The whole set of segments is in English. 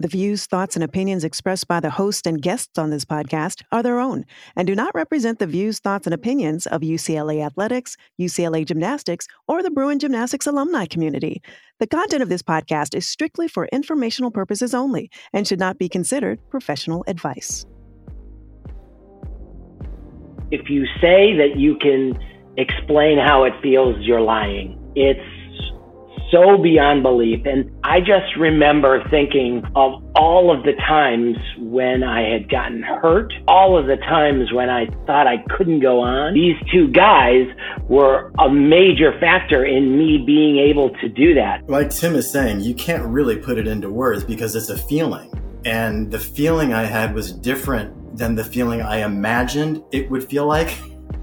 The views, thoughts, and opinions expressed by the host and guests on this podcast are their own and do not represent the views, thoughts, and opinions of UCLA Athletics, UCLA Gymnastics, or the Bruin Gymnastics alumni community. The content of this podcast is strictly for informational purposes only and should not be considered professional advice. If you say that you can explain how it feels, you're lying. It's so beyond belief. And I just remember thinking of all of the times when I had gotten hurt, all of the times when I thought I couldn't go on. These two guys were a major factor in me being able to do that. Like Tim is saying, you can't really put it into words because it's a feeling. And the feeling I had was different than the feeling I imagined it would feel like.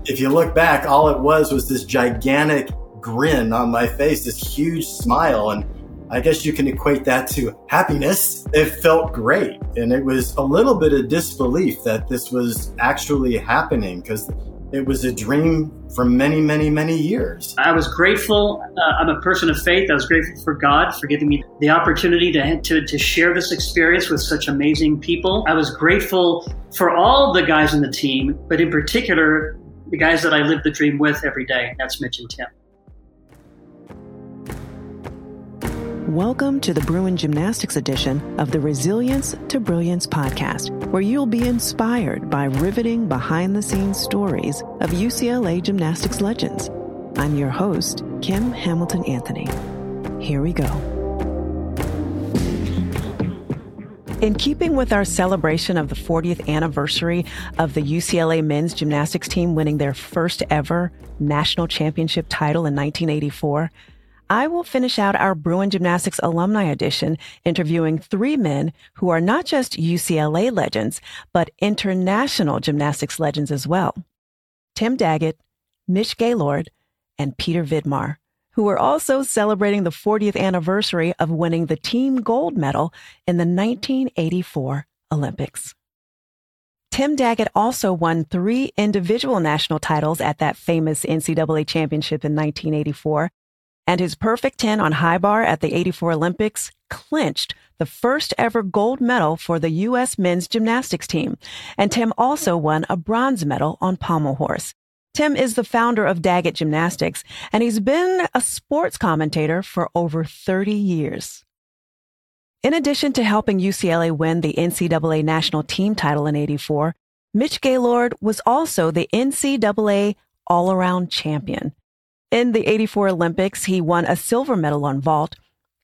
If you look back, all it was was this gigantic grin on my face, this huge smile. And I guess you can equate that to happiness. It felt great. And it was a little bit of disbelief that this was actually happening because it was a dream for many, many, many years. I was grateful. Uh, I'm a person of faith. I was grateful for God for giving me the opportunity to, to, to share this experience with such amazing people. I was grateful for all the guys in the team, but in particular, the guys that I live the dream with every day. That's Mitch and Tim. Welcome to the Bruin Gymnastics edition of the Resilience to Brilliance podcast, where you'll be inspired by riveting behind the scenes stories of UCLA gymnastics legends. I'm your host, Kim Hamilton Anthony. Here we go. In keeping with our celebration of the 40th anniversary of the UCLA men's gymnastics team winning their first ever national championship title in 1984, I will finish out our Bruin Gymnastics Alumni Edition interviewing three men who are not just UCLA legends, but international gymnastics legends as well. Tim Daggett, Mitch Gaylord, and Peter Vidmar, who are also celebrating the 40th anniversary of winning the team gold medal in the 1984 Olympics. Tim Daggett also won three individual national titles at that famous NCAA championship in 1984 and his perfect 10 on high bar at the 84 Olympics clinched the first ever gold medal for the U.S. men's gymnastics team. And Tim also won a bronze medal on pommel horse. Tim is the founder of Daggett Gymnastics, and he's been a sports commentator for over 30 years. In addition to helping UCLA win the NCAA national team title in 84, Mitch Gaylord was also the NCAA all around champion. In the 84 Olympics, he won a silver medal on vault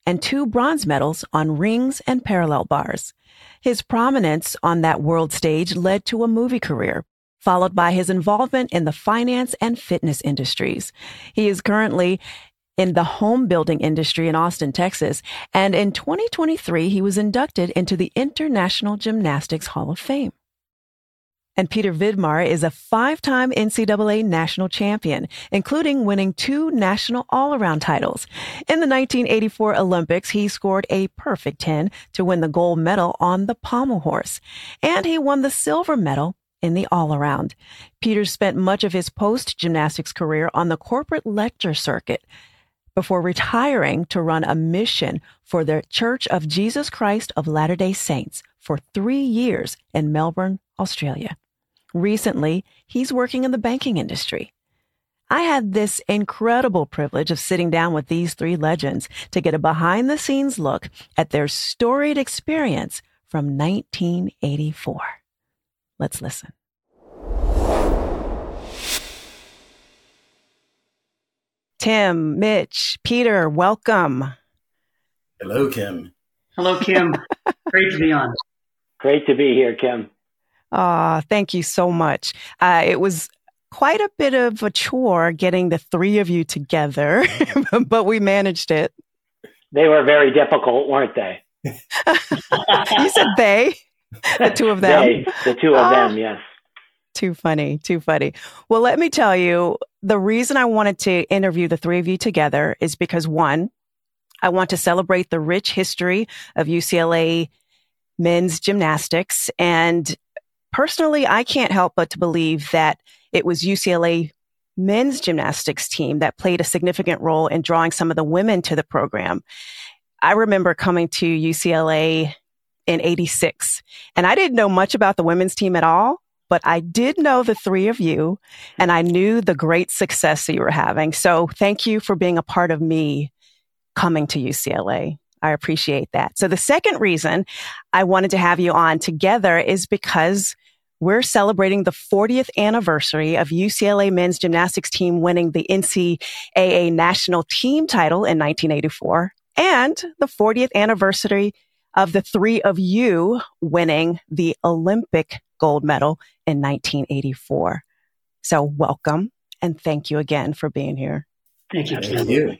and two bronze medals on rings and parallel bars. His prominence on that world stage led to a movie career, followed by his involvement in the finance and fitness industries. He is currently in the home building industry in Austin, Texas, and in 2023, he was inducted into the International Gymnastics Hall of Fame. And Peter Vidmar is a five time NCAA national champion, including winning two national all around titles. In the 1984 Olympics, he scored a perfect 10 to win the gold medal on the pommel horse. And he won the silver medal in the all around. Peter spent much of his post gymnastics career on the corporate lecture circuit before retiring to run a mission for the Church of Jesus Christ of Latter day Saints for three years in Melbourne, Australia. Recently, he's working in the banking industry. I had this incredible privilege of sitting down with these three legends to get a behind the scenes look at their storied experience from 1984. Let's listen. Tim, Mitch, Peter, welcome. Hello, Kim. Hello, Kim. Great to be on. Great to be here, Kim. Ah, thank you so much. Uh, it was quite a bit of a chore getting the three of you together, but we managed it. They were very difficult, weren't they? you said they, the two of them. They, the two of them, yes. Too funny, too funny. Well, let me tell you, the reason I wanted to interview the three of you together is because one, I want to celebrate the rich history of UCLA men's gymnastics and personally, I can't help but to believe that it was UCLA men's gymnastics team that played a significant role in drawing some of the women to the program. I remember coming to UCLA in 86. And I didn't know much about the women's team at all, but I did know the three of you and I knew the great success that you were having. So thank you for being a part of me coming to UCLA. I appreciate that. So the second reason I wanted to have you on together is because we're celebrating the 40th anniversary of UCLA men's gymnastics team winning the NCAA national team title in 1984 and the 40th anniversary of the three of you winning the Olympic gold medal in 1984. So welcome and thank you again for being here. Thank you. Thank you.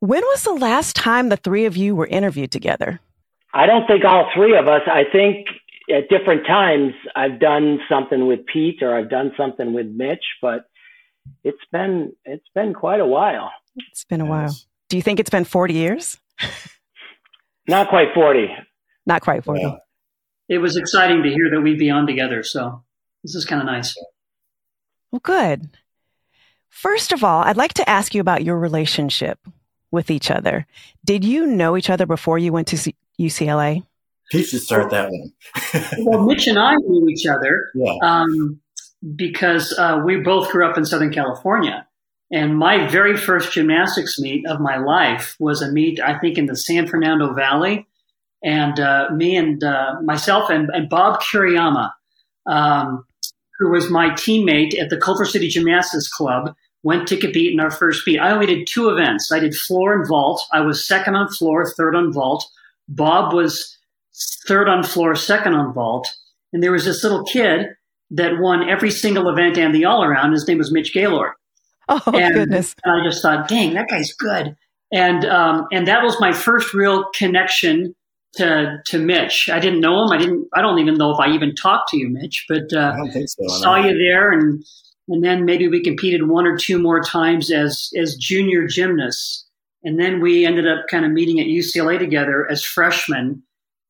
When was the last time the three of you were interviewed together? I don't think all three of us. I think at different times I've done something with Pete or I've done something with Mitch, but it's been it's been quite a while. It's been a while. Do you think it's been 40 years? Not quite 40. Not quite 40. Yeah. It was exciting to hear that we'd be on together. So this is kind of nice. Well, good. First of all, I'd like to ask you about your relationship with each other. Did you know each other before you went to C- UCLA? Pete should start that one. Well, Mitch and I knew each other yeah. um, because uh, we both grew up in Southern California. And my very first gymnastics meet of my life was a meet, I think, in the San Fernando Valley. And uh, me and uh, myself and, and Bob Kuriyama, um, who was my teammate at the Culver City Gymnastics Club, went to compete in our first meet. I only did two events. I did floor and vault. I was second on floor, third on vault. Bob was third on floor, second on vault. And there was this little kid that won every single event and the all around. His name was Mitch Gaylord. Oh, and, goodness. and I just thought, dang, that guy's good. And um, and that was my first real connection to to Mitch. I didn't know him. I didn't. I don't even know if I even talked to you, Mitch. But uh, I don't think so. saw you there, and and then maybe we competed one or two more times as as junior gymnasts, and then we ended up kind of meeting at UCLA together as freshmen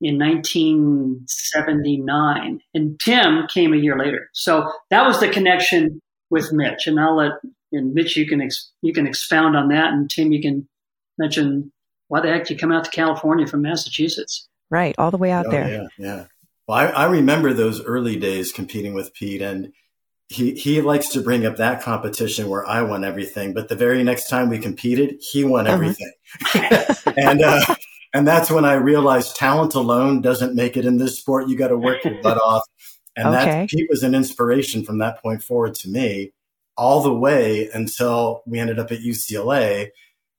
in 1979, and Tim came a year later. So that was the connection with Mitch, and I'll let and Mitch you can ex, you can expound on that, and Tim you can mention why the heck did you come out to California from Massachusetts? Right, all the way out Oh, there. Yeah, yeah. Well, I, I remember those early days competing with Pete, and he he likes to bring up that competition where I won everything, but the very next time we competed, he won Uh-huh. everything, and uh, and that's when I realized talent alone doesn't make it in this sport. You got to work your butt off, and Okay. that Pete was an inspiration from that point forward to me, all the way until we ended up at UCLA,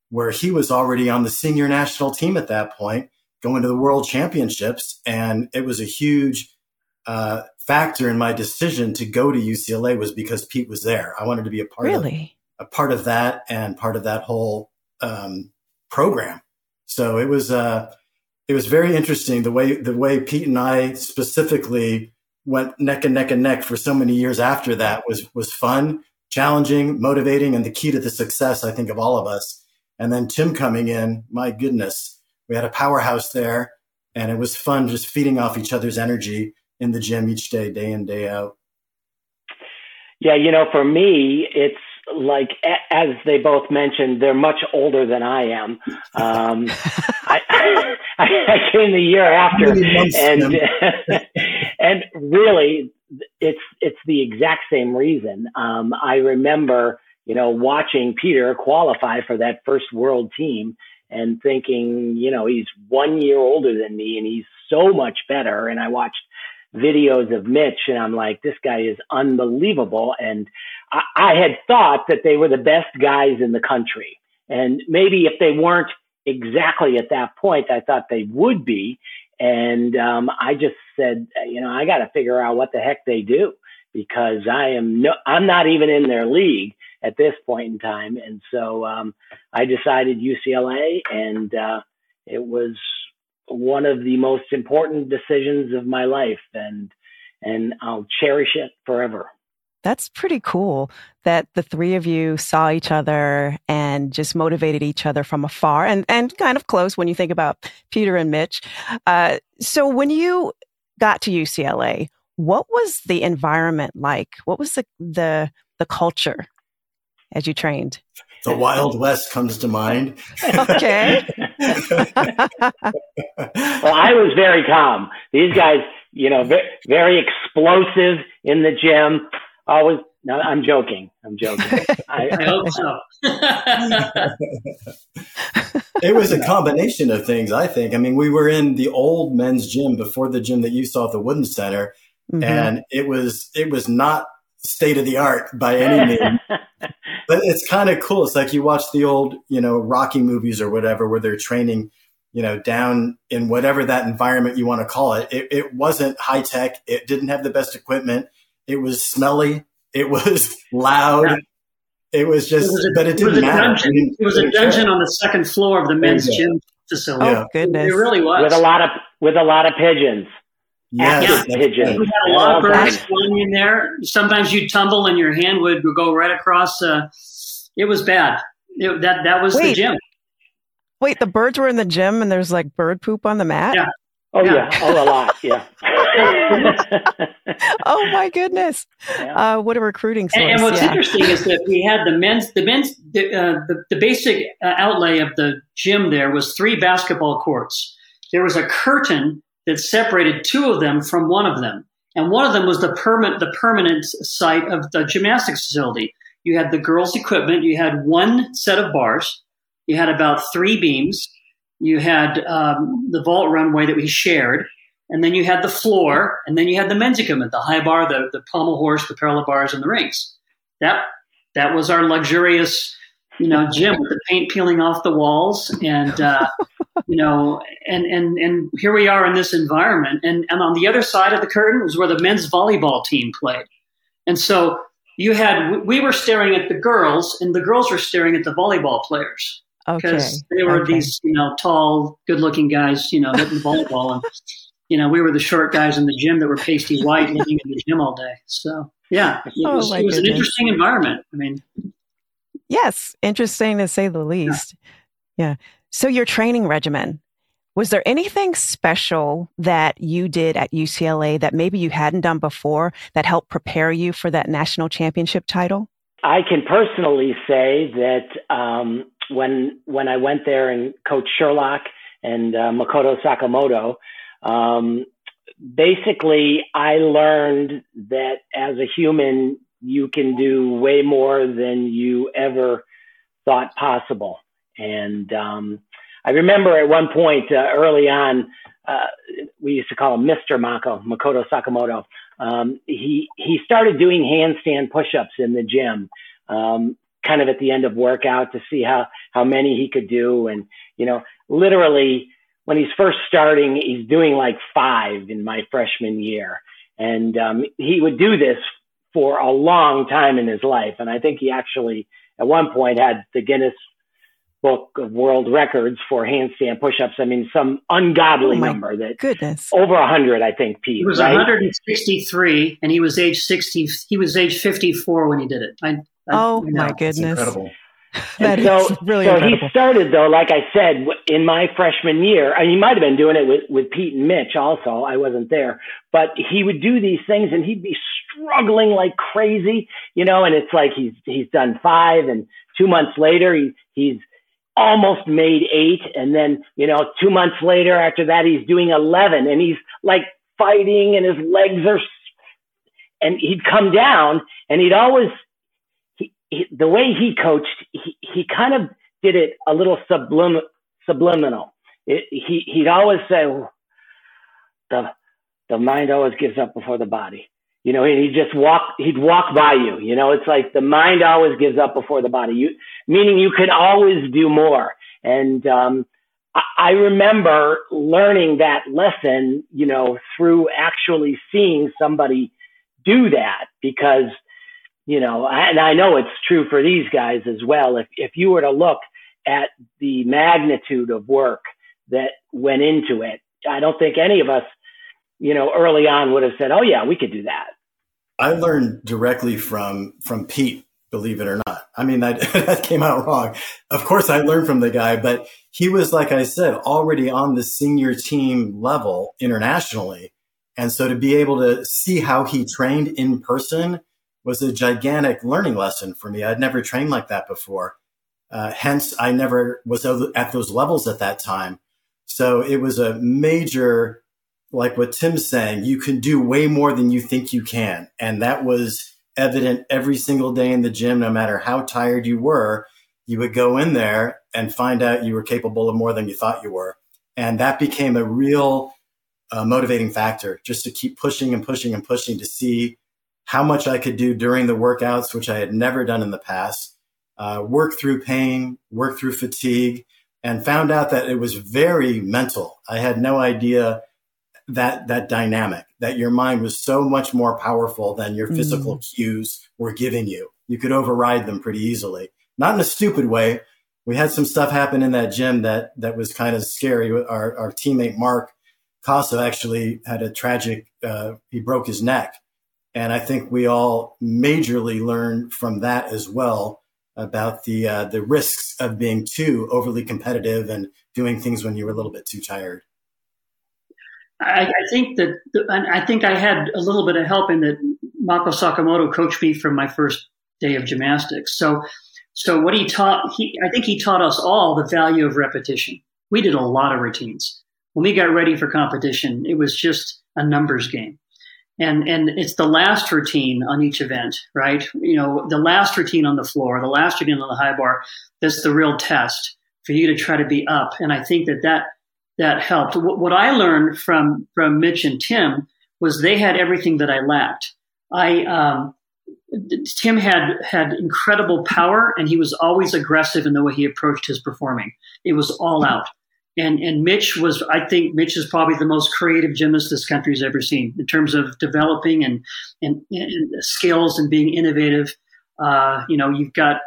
where he was already on the senior national team at that point going to the world championships. And it was a huge uh, factor in my decision to go to UCLA was because Pete was there. I wanted to be a part of Really? a part of that and part of that whole um, program. So it was uh, it was very interesting the way the way Pete and I specifically went neck and neck and neck for so many years after that was was fun, challenging, motivating, and the key to the success I think of all of us. And then Tim coming in, my goodness, we had a powerhouse there, and it was fun just feeding off each other's energy in the gym each day, day in day out. Yeah, you know, for me, it's like a- as they both mentioned, they're much older than I am. Um, I, I, I came the year after, and and really, it's it's the exact same reason. Um, I remember, you know, watching Peter qualify for that first world team and thinking, you know, he's one year older than me and he's so much better. And I watched videos of Mitch and I'm like, this guy is unbelievable. And I, I had thought that they were the best guys in the country. And maybe if they weren't exactly at that point, I thought they would be. And um, I just said, you know, I got to figure out what the heck they do because I am no, I'm not even in their league at this point in time. And so um, I decided UCLA, and uh, it was one of the most important decisions of my life, and and I'll cherish it forever. That's pretty cool that the three of you saw each other and just motivated each other from afar and, and kind of close when you think about Peter and Mitch. Uh, so when you got to UCLA, what was the environment like? What was the, the, the culture as you trained? The Wild West comes to mind. Okay. well, I was very calm. these guys, you know, very, very explosive in the gym. Always, no, I'm joking. I'm joking. I, I hope so. it was a combination of things, I think. I mean, we were in the old men's gym before the gym that you saw at the Wooden Center, mm-hmm. and it was it was not state of the art by any means. But it's kind of cool. It's like you watch the old, you know, Rocky movies or whatever, where they're training, you know, down in whatever that environment you want to call it. It, it wasn't high tech. It didn't have the best equipment. It was smelly. It was loud. Yeah. It was just, it was a, but it didn't it matter. Dungeon. It was a dungeon on the second floor of the men's gym facility. Oh, goodness. It really was. With a lot of, with a lot of pigeons. Yes, yeah. pigeons. We had a lot of birds flying in there. Sometimes you'd tumble and your hand would go right across. Uh, it was bad. It, that that was Wait. the gym. Wait, the birds were in the gym and there's like bird poop on the mat? Yeah. Oh yeah. yeah. Oh, a lot. Yeah. oh my goodness! Yeah. Uh, what a recruiting source! And, and what's yeah. interesting is that we had the men's, the men's, the, uh, the, the, basic uh, outlay of the gym there was three basketball courts. There was a curtain that separated two of them from one of them, and one of them was the permanent, the permanent site of the gymnastics facility. You had the girls' equipment. You had one set of bars. You had about three beams. You had um, the vault runway that we shared and then you had the floor, and then you had the men's equipment, the high bar, the, the pommel horse, the parallel bars, and the rings. That that was our luxurious, you know, gym with the paint peeling off the walls, and uh, you know, and and and here we are in this environment, and and on the other side of the curtain was where the men's volleyball team played, and so you had we were staring at the girls, and the girls were staring at the volleyball players because okay. they were okay. these you know tall, good-looking guys, you know, hitting volleyball, and you know, we were the short guys in the gym that were pasty white living in the gym all day. So yeah, it oh, was, it was an interesting environment. I mean, yes, interesting to say the least. Yeah. yeah. So your training regimen, was there anything special that you did at UCLA that maybe you hadn't done before that helped prepare you for that national championship title? I can personally say that um, when when I went there and Coach Sherlock and uh, Makoto Sakamoto, um, basically, I learned that as a human, you can do way more than you ever thought possible. And um, I remember at one point uh, early on, uh, we used to call him Mr. Mako, Makoto Sakamoto. Um, he he started doing handstand push-ups in the gym, um, kind of at the end of workout to see how how many he could do, and you know, literally when he's first starting, he's doing like five in my freshman year. And um, he would do this for a long time in his life. And I think he actually, at one point, had the Guinness Book of World Records for handstand push-ups. I mean, some ungodly oh number that goodness over a hundred, I think. Pete he was right? 163, and he was age 60. He was age 54 when he did it. I, I, oh you know. my goodness! incredible. that so, is really so incredible. he started though, like I said, in my freshman year. I mean, he might have been doing it with, with Pete and Mitch also. I wasn't there, but he would do these things and he'd be struggling like crazy, you know. And it's like he's he's done five, and two months later he he's almost made eight, and then you know two months later after that he's doing eleven, and he's like fighting, and his legs are. And he'd come down, and he'd always he, the way he coached, he, he kind of did it a little sublim, subliminal. It, he he'd always say, oh, "the the mind always gives up before the body." You know, he just walk. He'd walk by you. You know, it's like the mind always gives up before the body. You meaning you can always do more. And um, I, I remember learning that lesson. You know, through actually seeing somebody do that because you know, and I know it's true for these guys as well. If, if you were to look at the magnitude of work that went into it, I don't think any of us, you know, early on would have said, "Oh yeah, we could do that." I learned directly from from Pete, believe it or not. I mean, that that came out wrong. Of course, I learned from the guy, but he was, like I said, already on the senior team level internationally, and so to be able to see how he trained in person was a gigantic learning lesson for me. I'd never trained like that before. Uh, hence, I never was at those levels at that time. So it was a major like what Tim's saying, you can do way more than you think you can. And that was evident every single day in the gym, no matter how tired you were. You would go in there and find out you were capable of more than you thought you were. And that became a real uh, motivating factor just to keep pushing and pushing and pushing to see how much I could do during the workouts, which I had never done in the past, uh, work through pain, work through fatigue, and found out that it was very mental. I had no idea that that dynamic that your mind was so much more powerful than your physical mm. cues were giving you. You could override them pretty easily. Not in a stupid way. We had some stuff happen in that gym that that was kind of scary. Our, our teammate Mark Caso actually had a tragic. Uh, he broke his neck, and I think we all majorly learned from that as well about the uh, the risks of being too overly competitive and doing things when you were a little bit too tired. I, I think that I think I had a little bit of help in that Mako Sakamoto coached me from my first day of gymnastics. So, so what he taught, he I think he taught us all the value of repetition. We did a lot of routines. When we got ready for competition, it was just a numbers game. And, and it's the last routine on each event, right? You know, the last routine on the floor, the last routine on the high bar, that's the real test for you to try to be up. And I think that that that helped. What I learned from from Mitch and Tim was they had everything that I lacked. I um, Tim had had incredible power, and he was always aggressive in the way he approached his performing. It was all out. And and Mitch was, I think, Mitch is probably the most creative gymnast this country's ever seen in terms of developing and and, and skills and being innovative. Uh, you know, you've got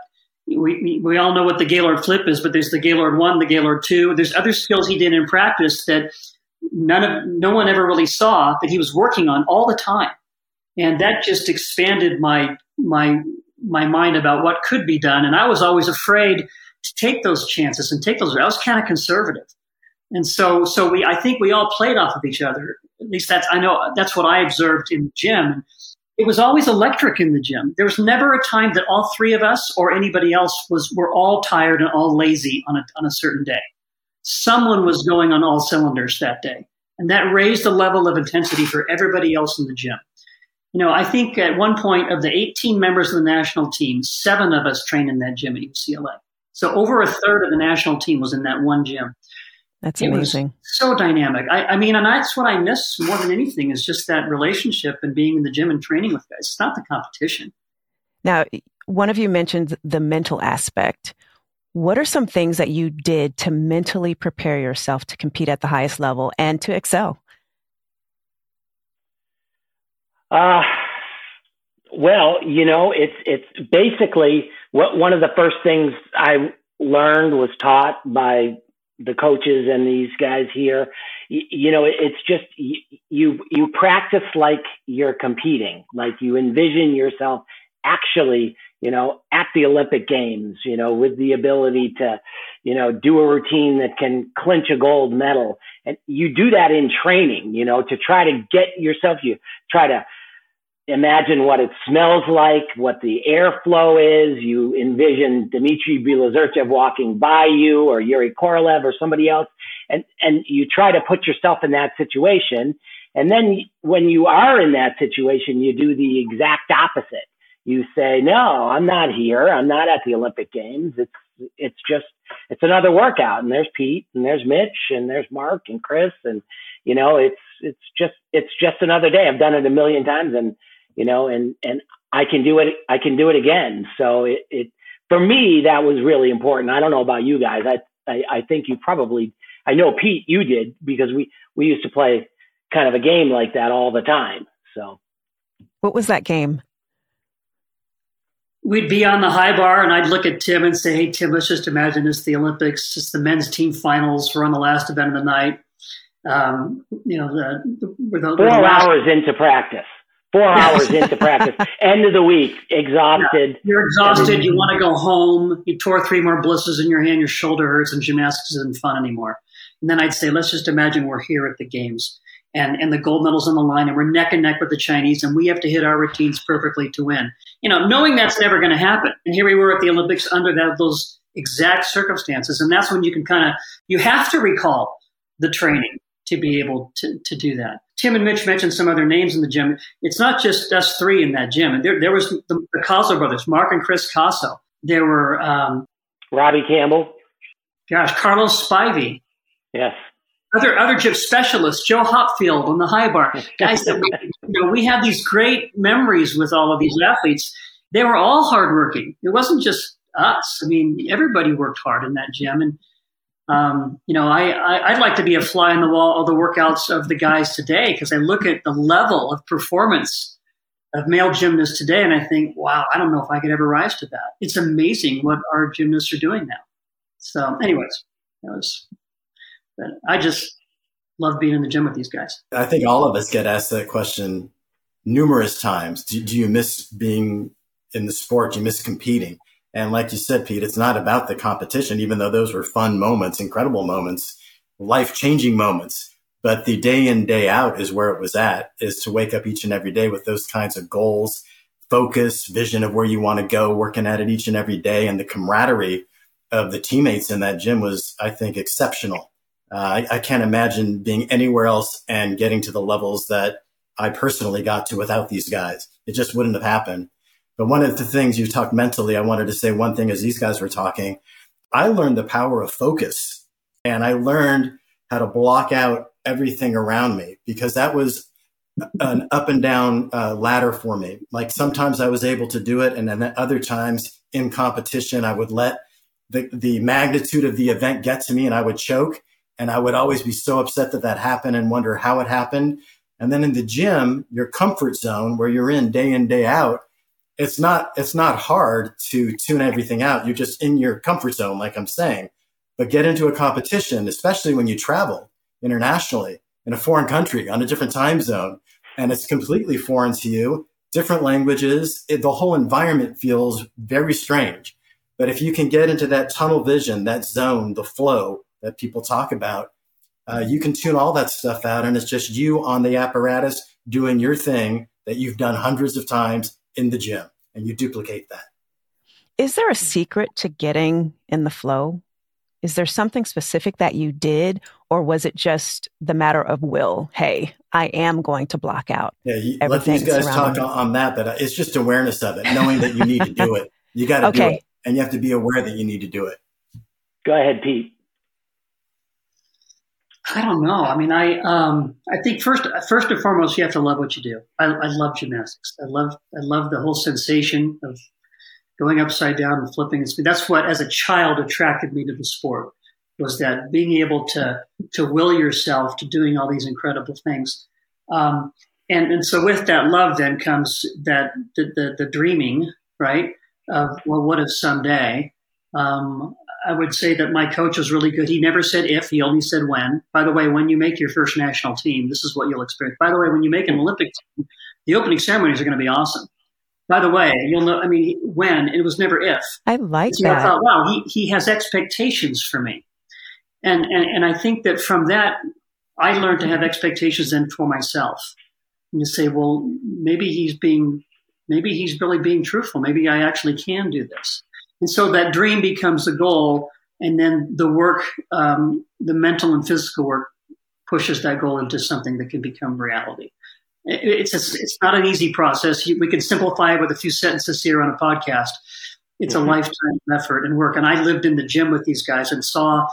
we, we all know what the Gaylord flip is, but there's the Gaylord one, the Gaylord two. There's other skills he did in practice that none of no one ever really saw that he was working on all the time, and that just expanded my my my mind about what could be done. And I was always afraid to take those chances and take those. I was kind of conservative, and so so we I think we all played off of each other. At least that's I know that's what I observed in the gym it was always electric in the gym. There was never a time that all three of us or anybody else was were all tired and all lazy on a on a certain day. Someone was going on all cylinders that day, and that raised the level of intensity for everybody else in the gym. You know, I think at one point of the 18 members of the national team, seven of us trained in that gym at UCLA. So over a third of the national team was in that one gym. That's it amazing. so dynamic. I, I, mean, and that's what I miss more than anything is just that relationship and being in the gym and training with guys. It's not the competition. Now, one of you mentioned the mental aspect. What are some things that you did to mentally prepare yourself to compete at the highest level and to excel? Uh, well, you know, it's it's basically what one of the first things I learned was taught by the coaches and these guys here you, you know it's just you you practice like you're competing like you envision yourself actually you know at the olympic games you know with the ability to you know do a routine that can clinch a gold medal. And you do that in training you know to try to get yourself you try to imagine what it smells like, what the airflow is. You envision Dmitry Bilozerchev walking by you or Yuri Korolev or somebody else. And, and you try to put yourself in that situation. And then when you are in that situation, you do the exact opposite. You say, no, I'm not here. I'm not at the Olympic Games. It's, it's just, it's another workout. And there's Pete and there's Mitch and there's Mark and Chris. And, you know, it's, it's just, it's just another day. I've done it a million times and, you know, and, and I can do it, I can do it again. So it, it, for me, that was really important. I don't know about you guys. I, I, I think you probably, I know Pete, you did because we, we used to play kind of a game like that all the time. So what was that game? We'd be on the high bar and I'd look at Tim and say, Hey, Tim, let's just imagine it's the Olympics. It's the men's team finals. We're on the last event of the night. Um, you know, the, the, the, four hours into practice four hours into practice, end of the week, exhausted. Yeah, you're exhausted. You want to go home. You tore three more blisters in your hand. Your shoulder hurts, and gymnastics isn't fun anymore. And then I'd say, let's just imagine we're here at the games, and and the gold medals on the line, and we're neck and neck with the Chinese, and we have to hit our routines perfectly to win. You know, knowing that's never going to happen. And here we were at the Olympics under that, those exact circumstances, and that's when you can kind of you have to recall the training to be able to, to do that. Tim and Mitch mentioned some other names in the gym. It's not just us three in that gym. There, there was the, the Caso brothers, Mark and Chris Caso. There were um, Robbie Campbell. Gosh, Carlos Spivey. Yes. Other other gym specialists, Joe Hopfield on the high bar. Guys that we, you know, we have these great memories with all of these athletes. They were all hardworking. It wasn't just us. I mean, everybody worked hard in that gym, and um, you know, I, I would like to be a fly on the wall of the workouts of the guys today because I look at the level of performance of male gymnasts today, and I think, wow, I don't know if I could ever rise to that. It's amazing what our gymnasts are doing now. So, anyways, that was. But I just love being in the gym with these guys. I think all of us get asked that question numerous times. Do, do you miss being in the sport? Do you miss competing? And like you said, Pete, it's not about the competition, even though those were fun moments, incredible moments, life changing moments. But the day in, day out is where it was at, is to wake up each and every day with those kinds of goals, focus, vision of where you want to go, working at it each and every day. And the camaraderie of the teammates in that gym was, I think, exceptional. Uh, I, I can't imagine being anywhere else and getting to the levels that I personally got to without these guys. It just wouldn't have happened. But one of the things you talked mentally, I wanted to say one thing as these guys were talking. I learned the power of focus and I learned how to block out everything around me because that was an up and down uh, ladder for me. Like sometimes I was able to do it, and then other times in competition, I would let the, the magnitude of the event get to me and I would choke. And I would always be so upset that that happened and wonder how it happened. And then in the gym, your comfort zone where you're in day in, day out, it's not it's not hard to tune everything out. You're just in your comfort zone, like I'm saying. But get into a competition, especially when you travel internationally in a foreign country on a different time zone, and it's completely foreign to you, different languages, it, the whole environment feels very strange. But if you can get into that tunnel vision, that zone, the flow that people talk about, uh, you can tune all that stuff out, and it's just you on the apparatus doing your thing that you've done hundreds of times in the gym and you duplicate that. Is there a secret to getting in the flow? Is there something specific that you did, or was it just the matter of will? Hey, I am going to block out. Yeah, you, let these guys talk on that, but uh, it's just awareness of it, knowing that you need to do it. You got to okay. do it, and you have to be aware that you need to do it. Go ahead, Pete. I don't know. I mean, I um, I think first first and foremost, you have to love what you do. I, I love gymnastics. I love I love the whole sensation of going upside down and flipping. That's what, as a child, attracted me to the sport was that being able to to will yourself to doing all these incredible things. Um, and and so with that love, then comes that the the, the dreaming, right? Of well, what if someday? Um, I would say that my coach was really good. He never said if, he only said when. By the way, when you make your first national team, this is what you'll experience. By the way, when you make an Olympic team, the opening ceremonies are going to be awesome. By the way, you'll know, I mean, when, it was never if. I like so that. I thought, wow, he, he has expectations for me. And, and, and I think that from that, I learned to have expectations then for myself. And to say, well, maybe he's being, maybe he's really being truthful. Maybe I actually can do this. And so that dream becomes the goal, and then the work, um, the mental and physical work, pushes that goal into something that can become reality. It's a, it's not an easy process. We can simplify it with a few sentences here on a podcast. It's mm-hmm. a lifetime effort and work. And I lived in the gym with these guys and saw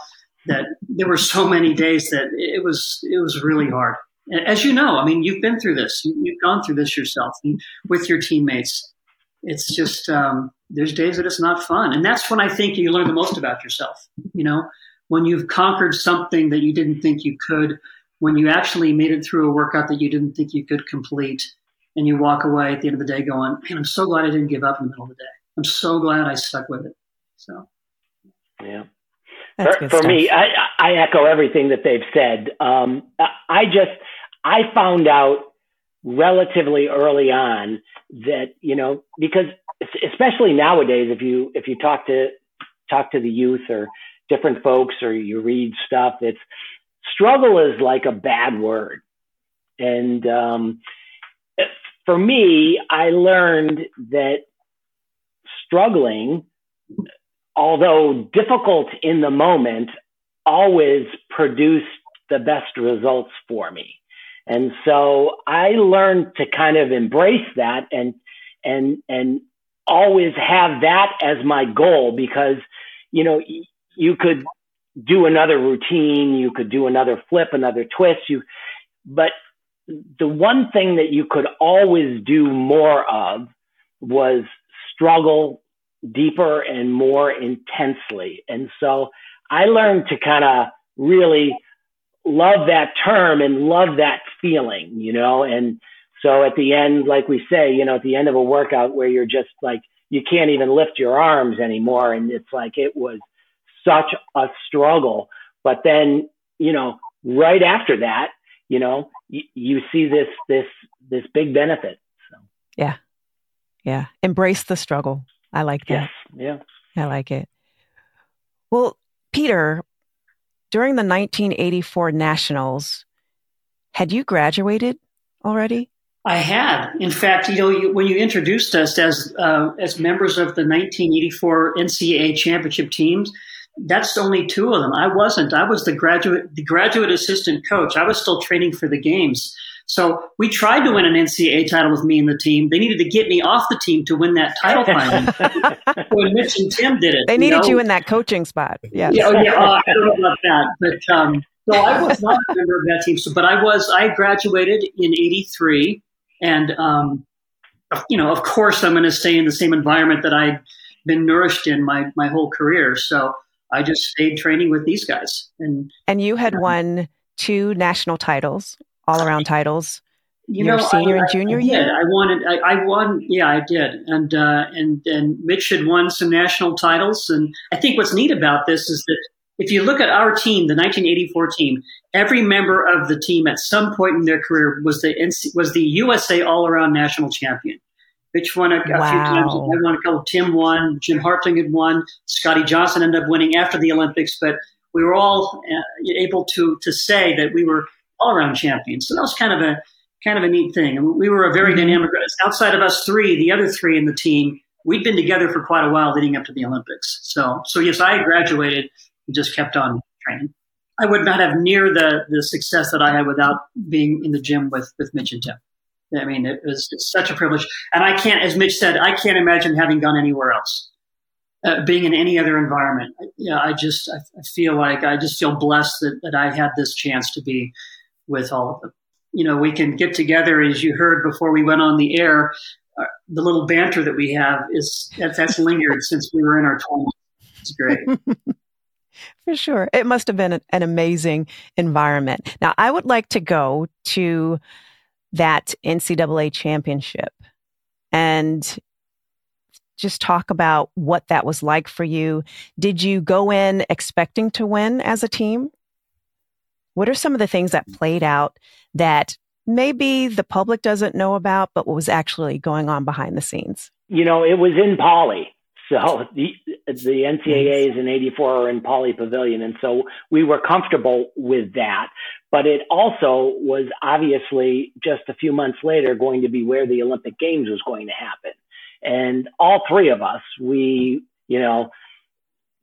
that there were so many days that it was it was really hard. As you know, I mean, you've been through this. You've gone through this yourself with your teammates it's just um, there's days that it's not fun, and that's when I think you learn the most about yourself. You know, when you've conquered something that you didn't think you could, when you actually made it through a workout that you didn't think you could complete, and you walk away at the end of the day going, "Man, I'm so glad I didn't give up in the middle of the day. I'm so glad I stuck with it." So, yeah. for, for me, I, I, echo everything that they've said. Um, I just I found out relatively early on that you know because especially nowadays if you if you talk to talk to the youth or different folks or you read stuff it's struggle is like a bad word and um, for me i learned that struggling although difficult in the moment always produced the best results for me. And so I learned to kind of embrace that and, and, and always have that as my goal because, you know, you could do another routine, you could do another flip, another twist, you, but the one thing that you could always do more of was struggle deeper and more intensely. And so I learned to kind of really love that term and love that feeling, you know, and so at the end, like we say, you know, at the end of a workout where you're just like, you can't even lift your arms anymore. And it's like, it was such a struggle. But then, you know, right after that, you know, you, you see this, this, this big benefit. So. Yeah. Yeah. Embrace the struggle. I like that. Yes. Yeah. I like it. Well, Peter, during the 1984 Nationals, had you graduated already? I had. In fact, you know, you, when you introduced us as uh, as members of the 1984 NCAA championship teams, that's only two of them. I wasn't. I was the graduate the graduate assistant coach. I was still training for the games. So we tried to win an NCAA title with me and the team. They needed to get me off the team to win that title finally. when Mitch and Tim did it, they needed you, know? you in that coaching spot. Yes. Yeah, oh, yeah. Uh, I don't know about that, but um, so I was not a member of that team. So, but I was. I graduated in '83, and um, you know, of course, I'm going to stay in the same environment that I'd been nourished in my my whole career. So I just stayed training with these guys. And and you had won two national titles all around titles. You your know, senior I, and junior I year. I wanted. I, I, won. Yeah, I did. And uh, and and Mitch had won some national titles. And I think what's neat about this is that if you look at our team, the 1984 team, every member of the team at some point in their career was the NC, was the USA All Around National Champion. Mitch won a, a wow. few times. I won a couple. Tim won. Jim Hartung had won. Scotty Johnson ended up winning after the Olympics. But we were all uh, able to to say that we were all around champions. So that was kind of a kind of a neat thing. And we were a very mm-hmm. dynamic. Outside of us three, the other three in the team, we'd been together for quite a while leading up to the Olympics. So so yes, I graduated just kept on training. I would not have near the the success that I had without being in the gym with with Mitch and Tim. I mean, it was such a privilege, and I can't, as Mitch said, I can't imagine having gone anywhere else. Uh, being in any other environment, yeah, I just I, I feel like I just feel blessed that, that I had this chance to be with all of them. You know, we can get together, as you heard before we went on the air. Uh, the little banter that we have is that's, that's lingered since we were in our twenties. It's great. For sure. It must have been an amazing environment. Now, I would like to go to that NCAA championship and just talk about what that was like for you. Did you go in expecting to win as a team? What are some of the things that played out that maybe the public doesn't know about, but what was actually going on behind the scenes? You know, it was in Pauley. So the, the NCAAs in 84 are in Pauley Pavilion. And so we were comfortable with that. But it also was obviously just a few months later going to be where the Olympic Games was going to happen. And all three of us, we, you know,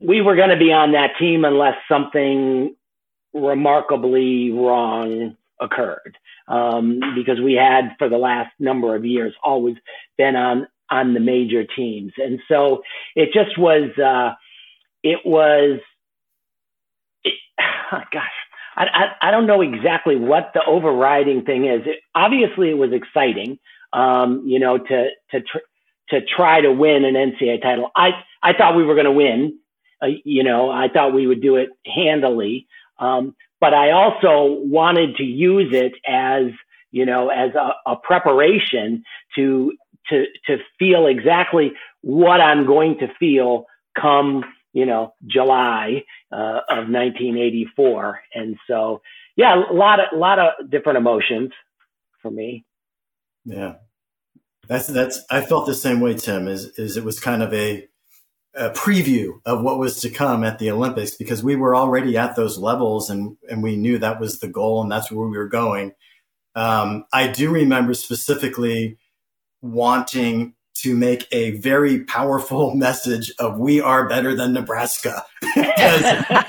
we were going to be on that team unless something remarkably wrong occurred. Um, because we had for the last number of years always been on on the major teams, and so it just was uh, it was it, oh gosh I, I, I don't know exactly what the overriding thing is. It, obviously, it was exciting, um, you know, to to tr- to try to win an NCAA title. I I thought we were going to win. Uh, you know, I thought we would do it handily. Um, but I also wanted to use it as you know as a, a preparation to to to feel exactly what I'm going to feel come you know, July uh, of 1984. And so, yeah, a lot of, lot of different emotions for me. Yeah. That's, that's, I felt the same way, Tim, is, is it was kind of a, a preview of what was to come at the Olympics because we were already at those levels and, and we knew that was the goal and that's where we were going. Um, I do remember specifically wanting to make a very powerful message of we are better than Nebraska because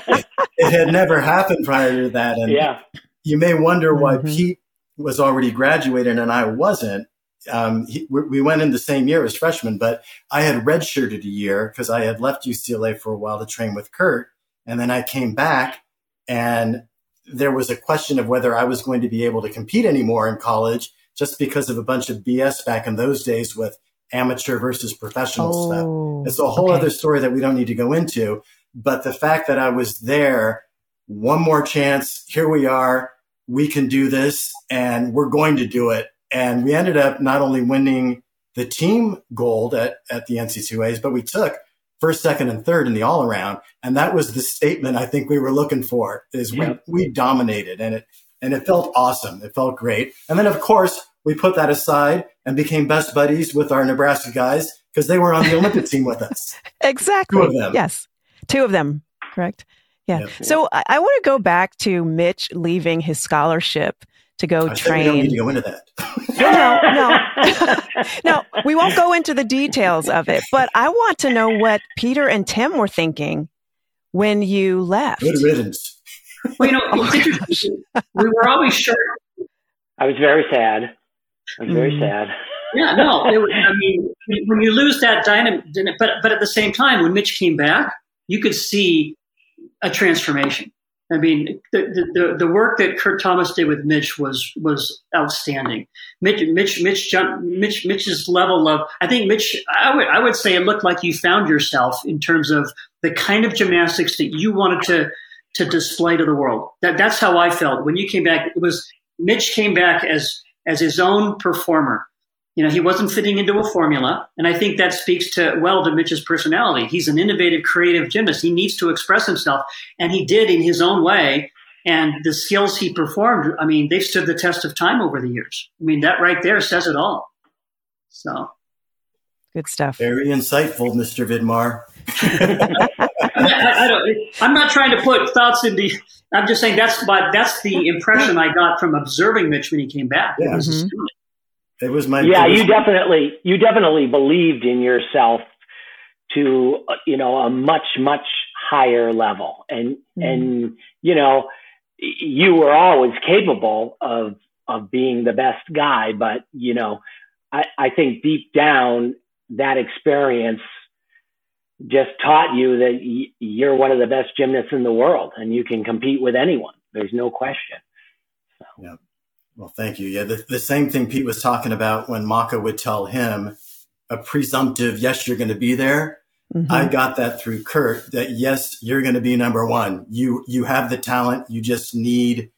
it, it, had never happened prior to that. And yeah. you may wonder why mm-hmm. Pete was already graduated and I wasn't. Um, he, we went in the same year as freshmen, but I had redshirted a year because I had left UCLA for a while to train with Kurt. And then I came back and there was a question of whether I was going to be able to compete anymore in college just because of a bunch of BS back in those days with amateur versus professional oh, stuff. It's a whole okay. other story that we don't need to go into. But the fact that I was there, one more chance, here we are, we can do this, and we're going to do it. And we ended up not only winning the team gold at, at the NC2As, but we took first, second, and third in the all around. And that was the statement I think we were looking for is we, we dominated and it, and it felt awesome. It felt great. And then of course we put that aside and became best buddies with our Nebraska guys because they were on the Olympic team with us. Exactly. Two of them. Yes. Two of them. Correct. Yeah. Yep. So I, I want to go back to Mitch leaving his scholarship to go I train. We don't need to go into that. no, no, no. We won't go into the details of it, but I want to know what Peter and Tim were thinking when you left. Good riddance. Well, you know, oh we were always sure. I was very sad. I was very mm. sad. Yeah, no. Was, I mean, when you lose that dynamic, but but at the same time, when Mitch came back, you could see a transformation. I mean, the, the, the work that Kurt Thomas did with Mitch was was outstanding. Mitch, Mitch, Mitch, Mitch, Mitch's level of I think Mitch, I would I would say it looked like you found yourself in terms of the kind of gymnastics that you wanted to to display to the world. That that's how I felt when you came back. It was Mitch came back as as his own performer. You know, he wasn't fitting into a formula. And I think that speaks to, well, to Mitch's personality. He's an innovative, creative gymnast. He needs to express himself. And he did in his own way. And the skills he performed, I mean, they've stood the test of time over the years. I mean, that right there says it all. So. Good stuff. Very insightful, Mr. Vidmar. I, am not trying to put thoughts into. I'm just saying that's my, that's the impression I got from observing Mitch when he came back. Yeah. Mm-hmm. It was my yeah. Was, you definitely you definitely believed in yourself to you know a much much higher level, and mm-hmm. and you know you were always capable of of being the best guy, but you know I I think deep down that experience just taught you that y- you're one of the best gymnasts in the world and you can compete with anyone. There's no question. So. Yeah. Well, thank you. Yeah, the, the same thing Pete was talking about when Mako would tell him a presumptive, yes, you're going to be there. Mm-hmm. I got that through Kurt that yes, you're going to be number one. You, you have the talent. You just need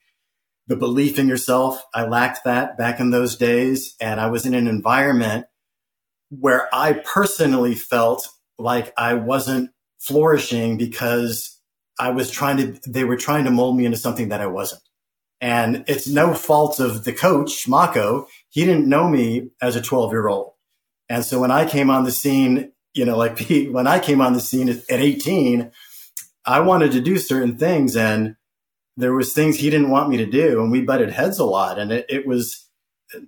the belief in yourself. I lacked that back in those days. And I was in an environment where I personally felt like I wasn't flourishing because I was trying to, they were trying to mold me into something that I wasn't. And it's no fault of the coach, Mako. He didn't know me as a 12 year old. And so when I came on the scene, you know, like when I came on the scene at 18, I wanted to do certain things and there was things he didn't want me to do. And we butted heads a lot. And it, it was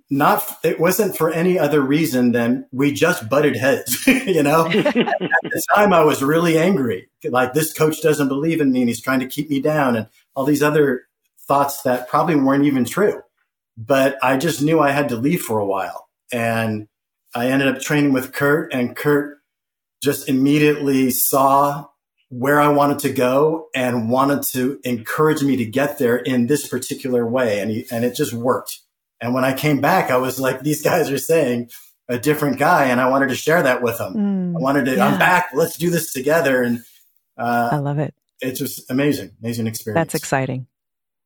not, it wasn't for any other reason than we just butted heads, you know? at the time I was really angry. Like this coach doesn't believe in me and he's trying to keep me down and all these other thoughts that probably weren't even true. But I just knew I had to leave for a while. And I ended up training with Kurt, and Kurt just immediately saw where I wanted to go and wanted to encourage me to get there in this particular way. And, he, and it just worked. And when I came back, I was like, these guys are saying a different guy. And I wanted to share that with them. Mm, I wanted to, yeah. I'm back. Let's do this together. And uh, I love it. It's just amazing, amazing experience. That's exciting.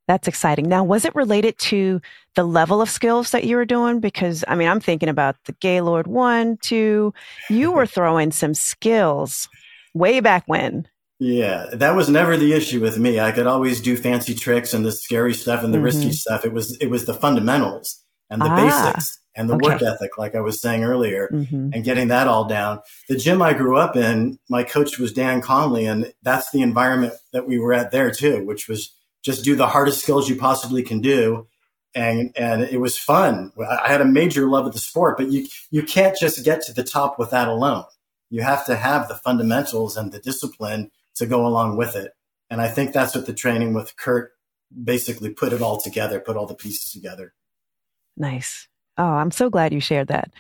That's exciting. Now, was it related to the level of skills that you were doing? Because, I mean, I'm thinking about the Gaylord one, two. You were throwing some skills way back when. Yeah, that was never the issue with me. I could always do fancy tricks and the scary stuff and the mm-hmm. risky stuff. It was it was the fundamentals and the ah, basics and the okay. work ethic, like I was saying earlier, mm-hmm. and getting that all down. The gym I grew up in, my coach was Dan Conley, and that's the environment that we were at there too, which was just do the hardest skills you possibly can do and and it was fun. I had a major love of the sport, but you you can't just get to the top with that alone. You have to have the fundamentals and the discipline to go along with it. And I think that's what the training with Kurt basically put it all together, put all the pieces together. Nice. Oh, I'm so glad you shared that.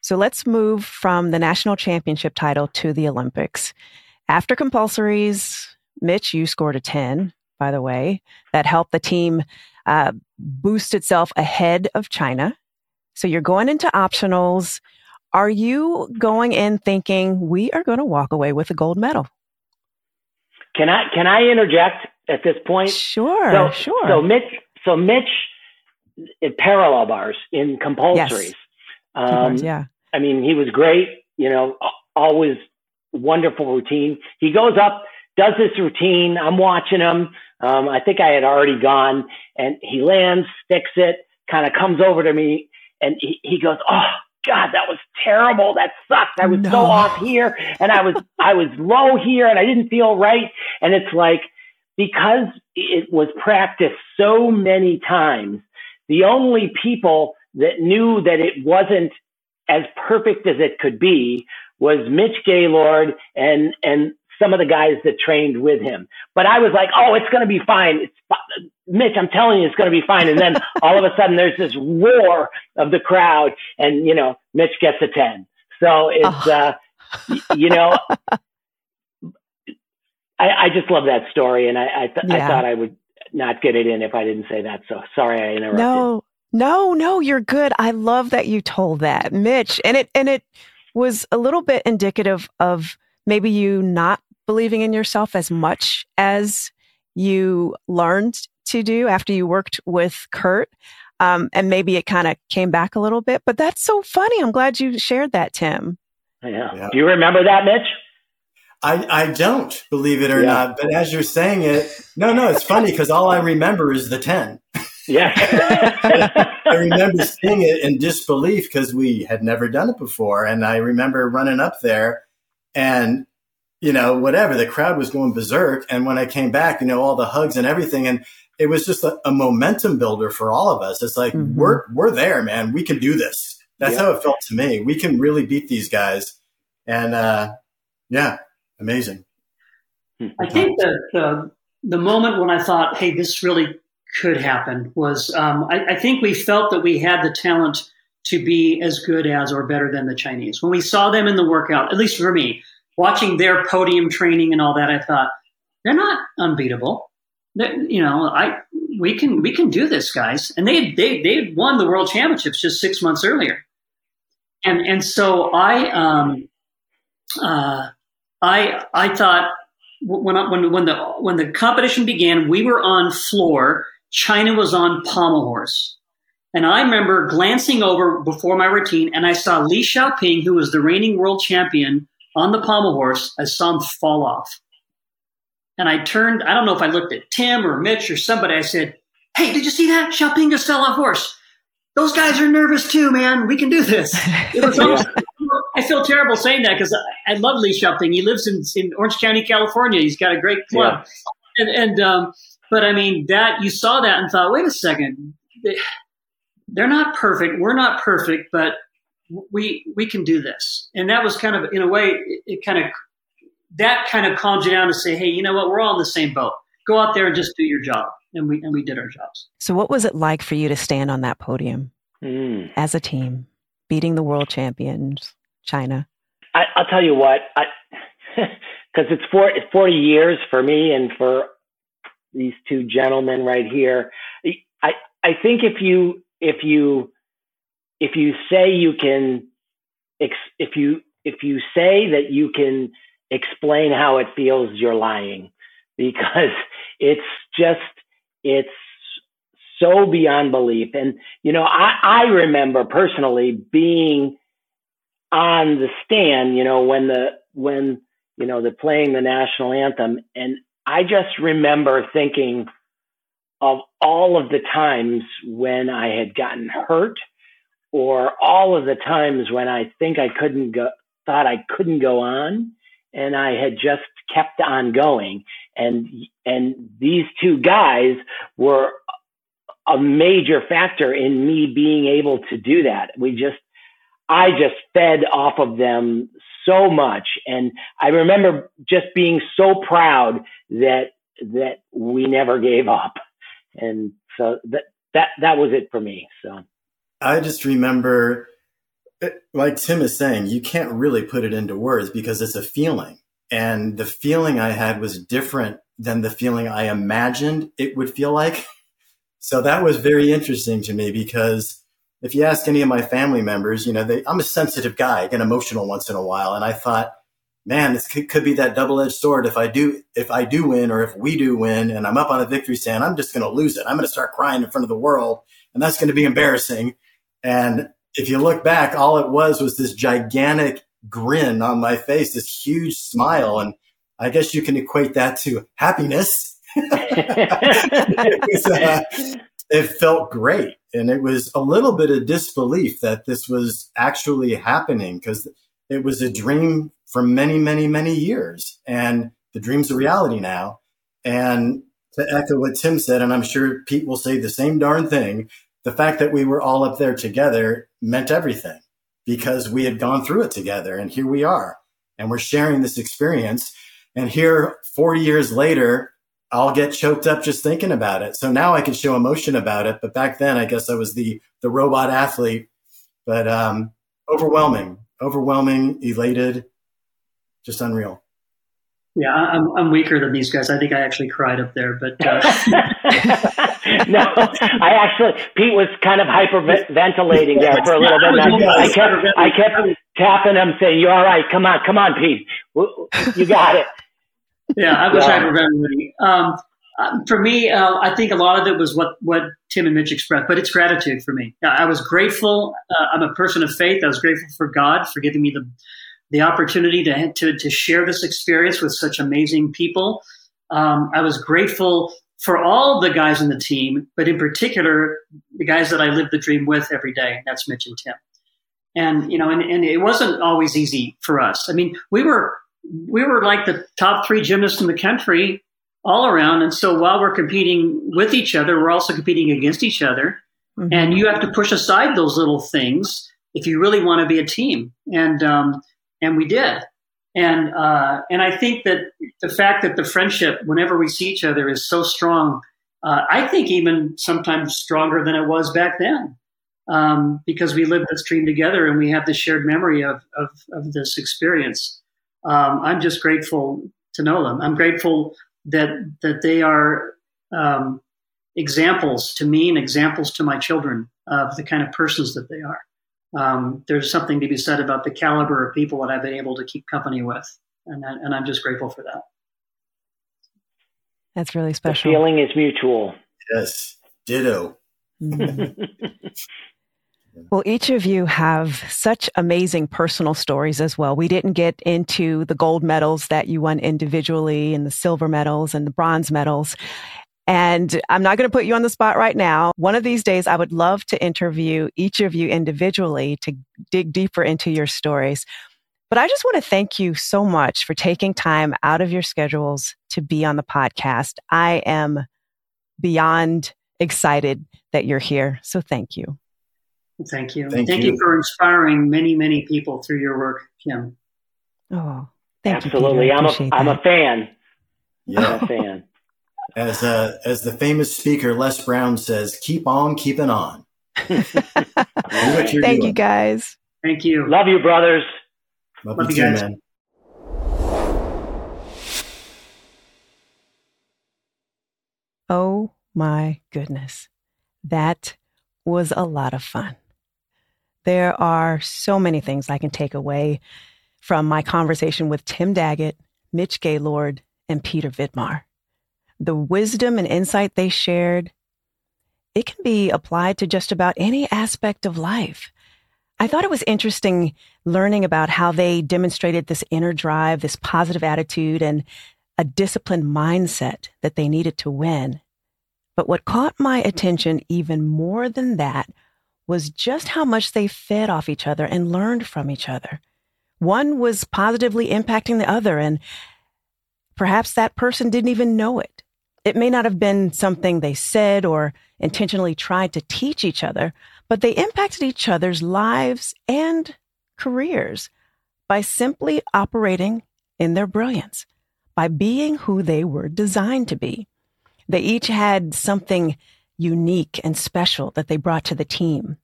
So let's move from the national championship title to the Olympics. After compulsories, Mitch, you scored a 10, by the way, that helped the team uh, boost itself ahead of China. So you're going into optionals. Are you going in thinking we are going to walk away with a gold medal? Can I can I interject at this point? Sure, so, sure. So Mitch, so Mitch, in parallel bars in compulsories. Yes. Um, yeah. I mean, he was great. You know, always wonderful routine. He goes up, does this routine. I'm watching him. Um, I think I had already gone, and he lands, sticks it, kind of comes over to me, and he, he goes, "Oh God, that was terrible. That sucked. I was no. so off here, and I was I was low here, and I didn't feel right." And it's like because it was practiced so many times, the only people that knew that it wasn't as perfect as it could be was Mitch Gaylord and and some of the guys that trained with him. But I was like, oh, it's going to be fine. It's Mitch, I'm telling you, it's going to be fine. And then all of a sudden, there's this roar of the crowd, and you know, Mitch gets a ten. So it's oh. uh, you know, I, I, just love that story, and I I, th- yeah. I, thought I would not get it in if I didn't say that. So sorry, I interrupted. No, no, no, you're good. I love that you told that, Mitch, and it and it was a little bit indicative of maybe you not believing in yourself as much as you learned to do after you worked with Kurt. Um, and maybe it kind of came back a little bit, but that's so funny. I'm glad you shared that, Tim. Yeah. yeah. Do you remember that, Mitch? I, I don't believe it or yeah. not, but as you're saying it, no, no, it's funny because all I remember is the 10. Yeah. I remember seeing it in disbelief because we had never done it before. And I remember running up there and you know, whatever. The crowd was going berserk. And when I came back, you know, all the hugs and everything. And it was just a, a momentum builder for all of us. It's like, mm-hmm. we're, we're there, man. We can do this. That's yeah. how it felt to me. We can really beat these guys. And, uh, yeah, amazing. I think that the, the moment when I thought, hey, this really could happen was um, I, I, think we felt that we had the talent to be as good as or better than the Chinese. When we saw them in the workout, at least for me, watching their podium training and all that, I thought they're not unbeatable. You know, I we can we can do this, guys. And they they they won the world championships just six months earlier, and and so I um uh I I thought when when when the when the competition began, we were on floor. China was on pommel horse. And I remember glancing over before my routine, and I saw Li Xiaoping, who was the reigning world champion, on the pommel horse, I saw him fall off. And I turned, I don't know if I looked at Tim or Mitch or somebody. I said, Hey, did you see that? Just fell off horse. Those guys are nervous too, man. We can do this. It was almost, I feel terrible saying that because I, I, love Li Xiaoping. He lives in, in Orange County, California. He's got a great club. Yeah. And, and um, but I mean, that you saw that and thought, wait a second. They, they're not perfect. We're not perfect, but we we can do this. And that was kind of in a way it, it kind of that kind of calmed you down to say, hey, you know what, we're all in the same boat. Go out there and just do your job. And we and we did our jobs. So what was it like for you to stand on that podium mm. as a team, beating the world champions, China? I, will tell you what, because it's, for, it's 40 years for me and for these two gentlemen right here. I, I think if you if you if you say you can, if you if you say that you can explain how it feels, you're lying because it's just it's so beyond belief. And you know, I, I remember personally being on the stand, you know, when the when you know they're playing the national anthem, and I just remember thinking of all of the times when I had gotten hurt or all of the times when I think I couldn't go, thought I couldn't go on and I had just kept on going. And, and these two guys were a major factor in me being able to do that. We just, I just fed off of them so much. And I remember just being so proud that, that we never gave up. And so that, that, that was it for me. So I just remember, like Tim is saying, you can't really put it into words because it's a feeling. And the feeling I had was different than the feeling I imagined it would feel like. So that was very interesting to me because if you ask any of my family members, you know, they, I'm a sensitive guy, I get emotional once in a while. And I thought, man, this could, could be that double edged sword. If I do, if I do win or if we do win and I'm up on a victory stand, I'm just going to lose it. I'm going to start crying in front of the world and that's going to be embarrassing. And if you look back, all it was was this gigantic grin on my face, this huge smile. And I guess you can equate that to happiness. it, was, uh, it felt great. And it was a little bit of disbelief that this was actually happening because it was a dream for many, many, many years. And the dream's a reality now. And to echo what Tim said, and I'm sure Pete will say the same darn thing, the fact that we were all up there together meant everything because we had gone through it together. And here we are. And we're sharing this experience. And here, 40 years later, I'll get choked up just thinking about it. So now I can show emotion about it. But back then, I guess I was the the robot athlete. But um, overwhelming, overwhelming, elated, just unreal. Yeah, I'm I'm weaker than these guys. I think I actually cried up there, but uh... no, I actually Pete was kind of hyperventilating there for a little bit. I, I kept I kept tapping him, saying, "You're all right. Come on, come on, Pete. You got it." yeah, I was yeah. hyperventilating. Um, uh, for me, uh, I think a lot of it was what, what Tim and Mitch expressed, but it's gratitude for me. I was grateful. Uh, I'm a person of faith. I was grateful for God for giving me the the opportunity to to, to share this experience with such amazing people. Um, I was grateful for all the guys in the team, but in particular, the guys that I live the dream with every day. That's Mitch and Tim. And you know, and, and it wasn't always easy for us. I mean, we were we were like the top three gymnasts in the country all around. And so while we're competing with each other, we're also competing against each other. Mm-hmm. And you have to push aside those little things if you really want to be a team. And um, and we did. And uh, and I think that the fact that the friendship, whenever we see each other, is so strong. Uh, I think even sometimes stronger than it was back then, um, because we lived this dream together and we have the shared memory of, of, of this experience um, I'm just grateful to know them. I'm grateful that that they are um, examples to me and examples to my children of the kind of persons that they are. Um, there's something to be said about the caliber of people that I've been able to keep company with, and and I'm just grateful for that. That's really special. The feeling is mutual. Yes, ditto. Well, each of you have such amazing personal stories as well. We didn't get into the gold medals that you won individually and the silver medals and the bronze medals. And I'm not going to put you on the spot right now. One of these days, I would love to interview each of you individually to dig deeper into your stories. But I just want to thank you so much for taking time out of your schedules to be on the podcast. I am beyond excited that you're here. So thank you. Thank you. Thank, thank you. you. for inspiring many, many people through your work, Kim. Oh, thank Absolutely. you. Absolutely. I'm a, I'm a fan. Yeah. I'm a fan. As, uh, as the famous speaker Les Brown says, keep on keeping on. Thank doing. you, guys. Thank you. Love you, brothers. Love, Love you, too, guys. man. Oh my goodness. That was a lot of fun. There are so many things I can take away from my conversation with Tim Daggett, Mitch Gaylord, and Peter Vidmar. The wisdom and insight they shared, it can be applied to just about any aspect of life. I thought it was interesting learning about how they demonstrated this inner drive, this positive attitude, and a disciplined mindset that they needed to win. But what caught my attention even more than that was just how much they fed off each other and learned from each other. One was positively impacting the other, and perhaps that person didn't even know it. It may not have been something they said or intentionally tried to teach each other, but they impacted each other's lives and careers by simply operating in their brilliance, by being who they were designed to be. They each had something unique and special that they brought to the team,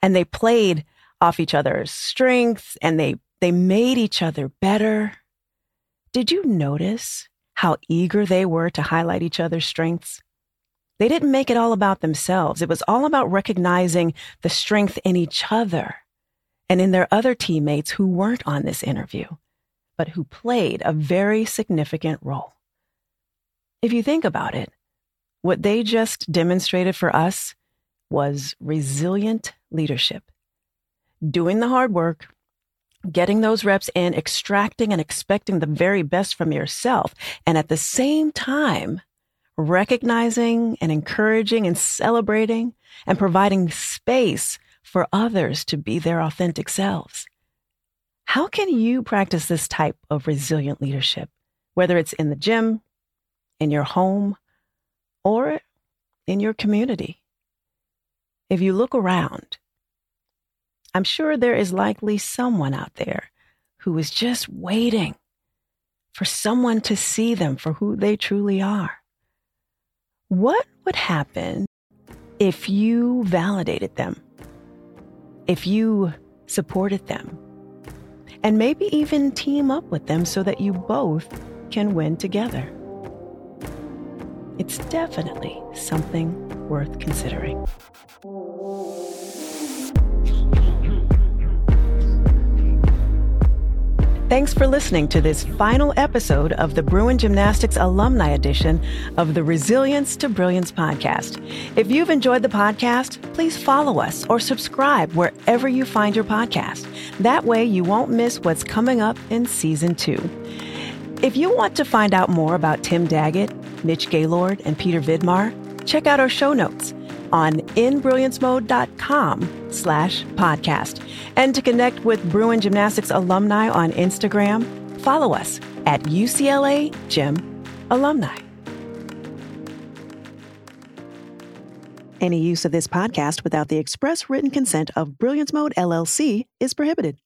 and they played off each other's strengths and they, they made each other better. Did you notice how eager they were to highlight each other's strengths? They didn't make it all about themselves. It was all about recognizing the strength in each other and in their other teammates who weren't on this interview, but who played a very significant role. If you think about it, what they just demonstrated for us was resilient leadership. Doing the hard work, getting those reps in, extracting and expecting the very best from yourself, and at the same time, recognizing and encouraging and celebrating and providing space for others to be their authentic selves. How can you practice this type of resilient leadership, whether it's in the gym, in your home, or in your community? If you look around, I'm sure there is likely someone out there who is just waiting for someone to see them for who they truly are. What would happen if you validated them? If you supported them? And maybe even team up with them so that you both can win together? It's definitely something worth considering. Thanks for listening to this final episode of the Bruin Gymnastics Alumni Edition of the Resilience to Brilliance podcast. If you've enjoyed the podcast, please follow us or subscribe wherever you find your podcast. That way, you won't miss what's coming up in season two. If you want to find out more about Tim Daggett, Mitch Gaylord, and Peter Vidmar, check out our show notes on inbrilliancemode.com slash podcast. And to connect with Bruin Gymnastics alumni on Instagram, follow us at UCLA Gym Alumni. Any use of this podcast without the express written consent of Brilliance Mode LLC is prohibited.